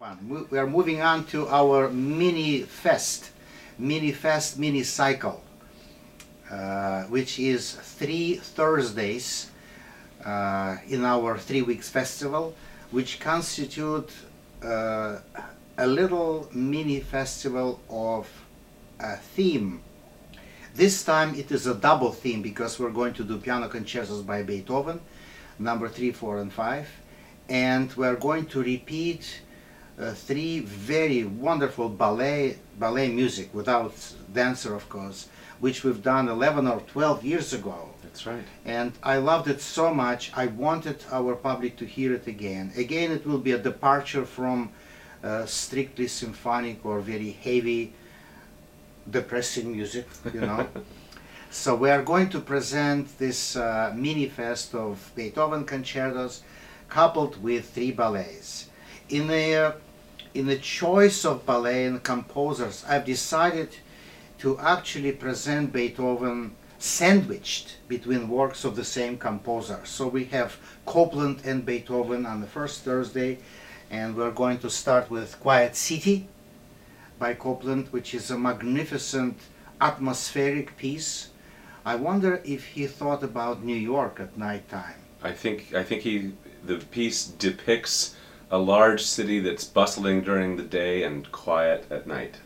We are moving on to our mini fest, mini fest, mini cycle, uh, which is three Thursdays uh, in our three weeks festival, which constitute uh, a little mini festival of a theme. This time it is a double theme because we're going to do piano concertos by Beethoven, number three, four, and five, and we're going to repeat uh, three very wonderful ballet ballet music without dancer, of course, which we've done 11 or 12 years ago That's right. and I loved it so much. I wanted our public to hear it again. Again, it will be a departure from uh, strictly symphonic or very heavy, depressing music, you know. so we are going to present this uh, mini fest of Beethoven concertos, coupled with three ballets. In the in the choice of ballet and composers, I've decided to actually present Beethoven sandwiched between works of the same composer. So we have Copland and Beethoven on the first Thursday, and we're going to start with Quiet City by Copland, which is a magnificent atmospheric piece. I wonder if he thought about New York at night time. I think I think he the piece depicts a large city that's bustling during the day and quiet at night.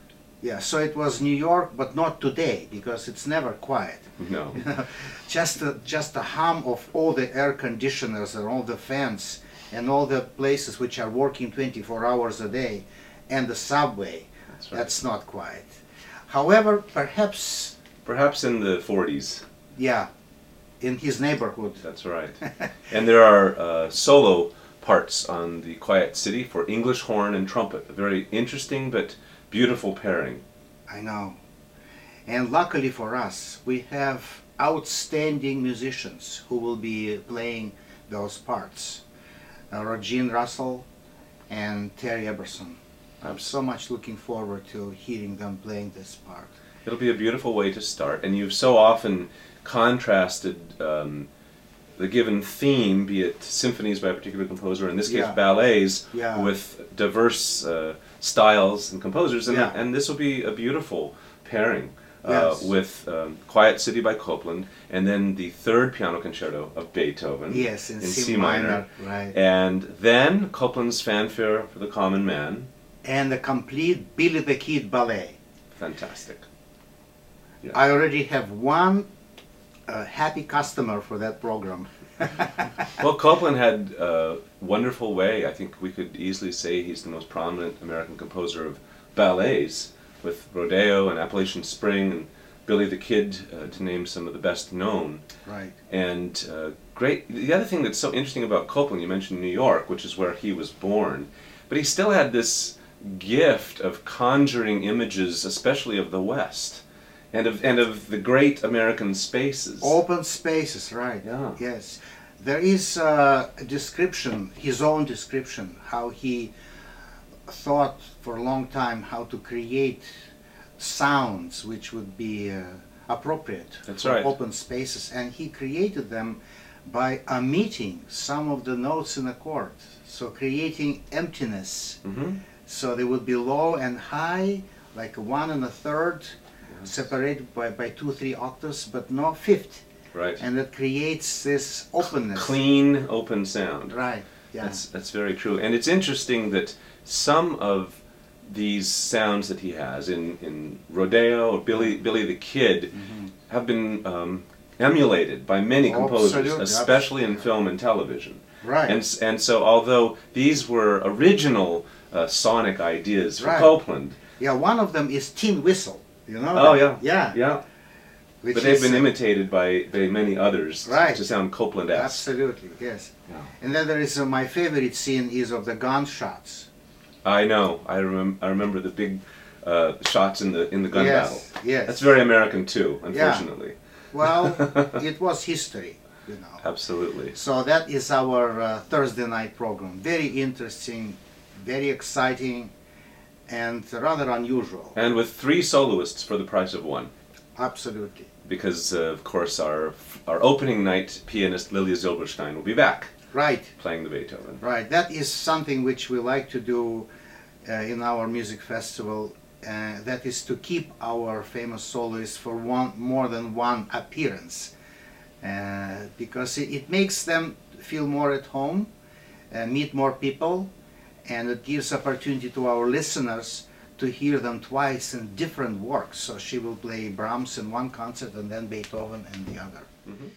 Yeah, so it was New York, but not today because it's never quiet. No. just the, just the hum of all the air conditioners and all the fans and all the places which are working 24 hours a day and the subway That's right. that's not quiet however perhaps Perhaps in the 40s. yeah in his neighborhood That's right. and there are uh, solo parts on the Quiet City for English horn and trumpet. A very interesting but beautiful pairing. i know and luckily for us we have outstanding musicians who will be playing those parts uh, Regine Russell and Terry Eberson I'm so much looking forward to hearing them playing this part. It'll be a beautiful way to start, and you've so often contrasted um, the given theme, be it symphonies by a particular composer, in this case Yeah. ballets, Yeah. with diverse uh, styles and composers, and, Yeah. and this will be a beautiful pairing. Uh, Yes. with um, Quiet City by Copland, and then the third piano concerto of Beethoven Yes, in, C, minor, right. and then Copland's Fanfare for the Common Man. And the complete Billy the Kid ballet. Fantastic. I already have one uh, happy customer for that program. Well, Copland had a wonderful way. I think we could easily say he's the most prominent American composer of ballets, with Rodeo and Appalachian Spring and Billy the Kid, uh, to name some of the best known. right. And uh, great. The other thing that's so interesting about Copland, you mentioned New York, which is where he was born, but he still had this gift of conjuring images, especially of the West, and of and of the great American spaces. Open spaces, right. Yeah. Yes. There is a description, his own description, how he thought for a long time how to create sounds which would be uh, appropriate That's for right. open spaces. And he created them by omitting some of the notes in a chord. So creating emptiness. hmm So they would be low and high, like one and a third, separated by, by two, three octaves, but no fifth. Right. And that creates this openness. Clean, open sound. Right. Yeah. That's that's very true, and it's interesting that some of these sounds that he has in, in Rodeo or Billy Billy the Kid have been um, emulated by many composers, Absolutely, especially in film and television. right. And and so although these were original uh, sonic ideas for Right. Copland, yeah. One of them is tin whistle. You know. Oh, yeah. Yeah. yeah, Which but they've is, been imitated by, by many others Right. to sound Copland-esque. Absolutely. Yes. Yeah. And then there is uh, my favorite scene is of the gunshots. I know. I remember. I remember the big uh, shots in the in the gun battle. yes. Yes. That's very American too, unfortunately. Yeah. well, it was history. You know. Absolutely. So that is our uh, Thursday night program. Very interesting, very exciting, and rather unusual. And with three soloists for the price of one, Absolutely. because uh, of course our our opening night pianist Lilia Zilberstein will be back Right, playing the Beethoven. right. That is something which we like to do uh, in our music festival. Uh, that is to keep our famous soloists for one more than one appearance, uh, because it, it makes them feel more at home, uh, meet more people, and it gives opportunity to our listeners to hear them twice in different works. So she will play Brahms in one concert and then Beethoven in the other. Mhm.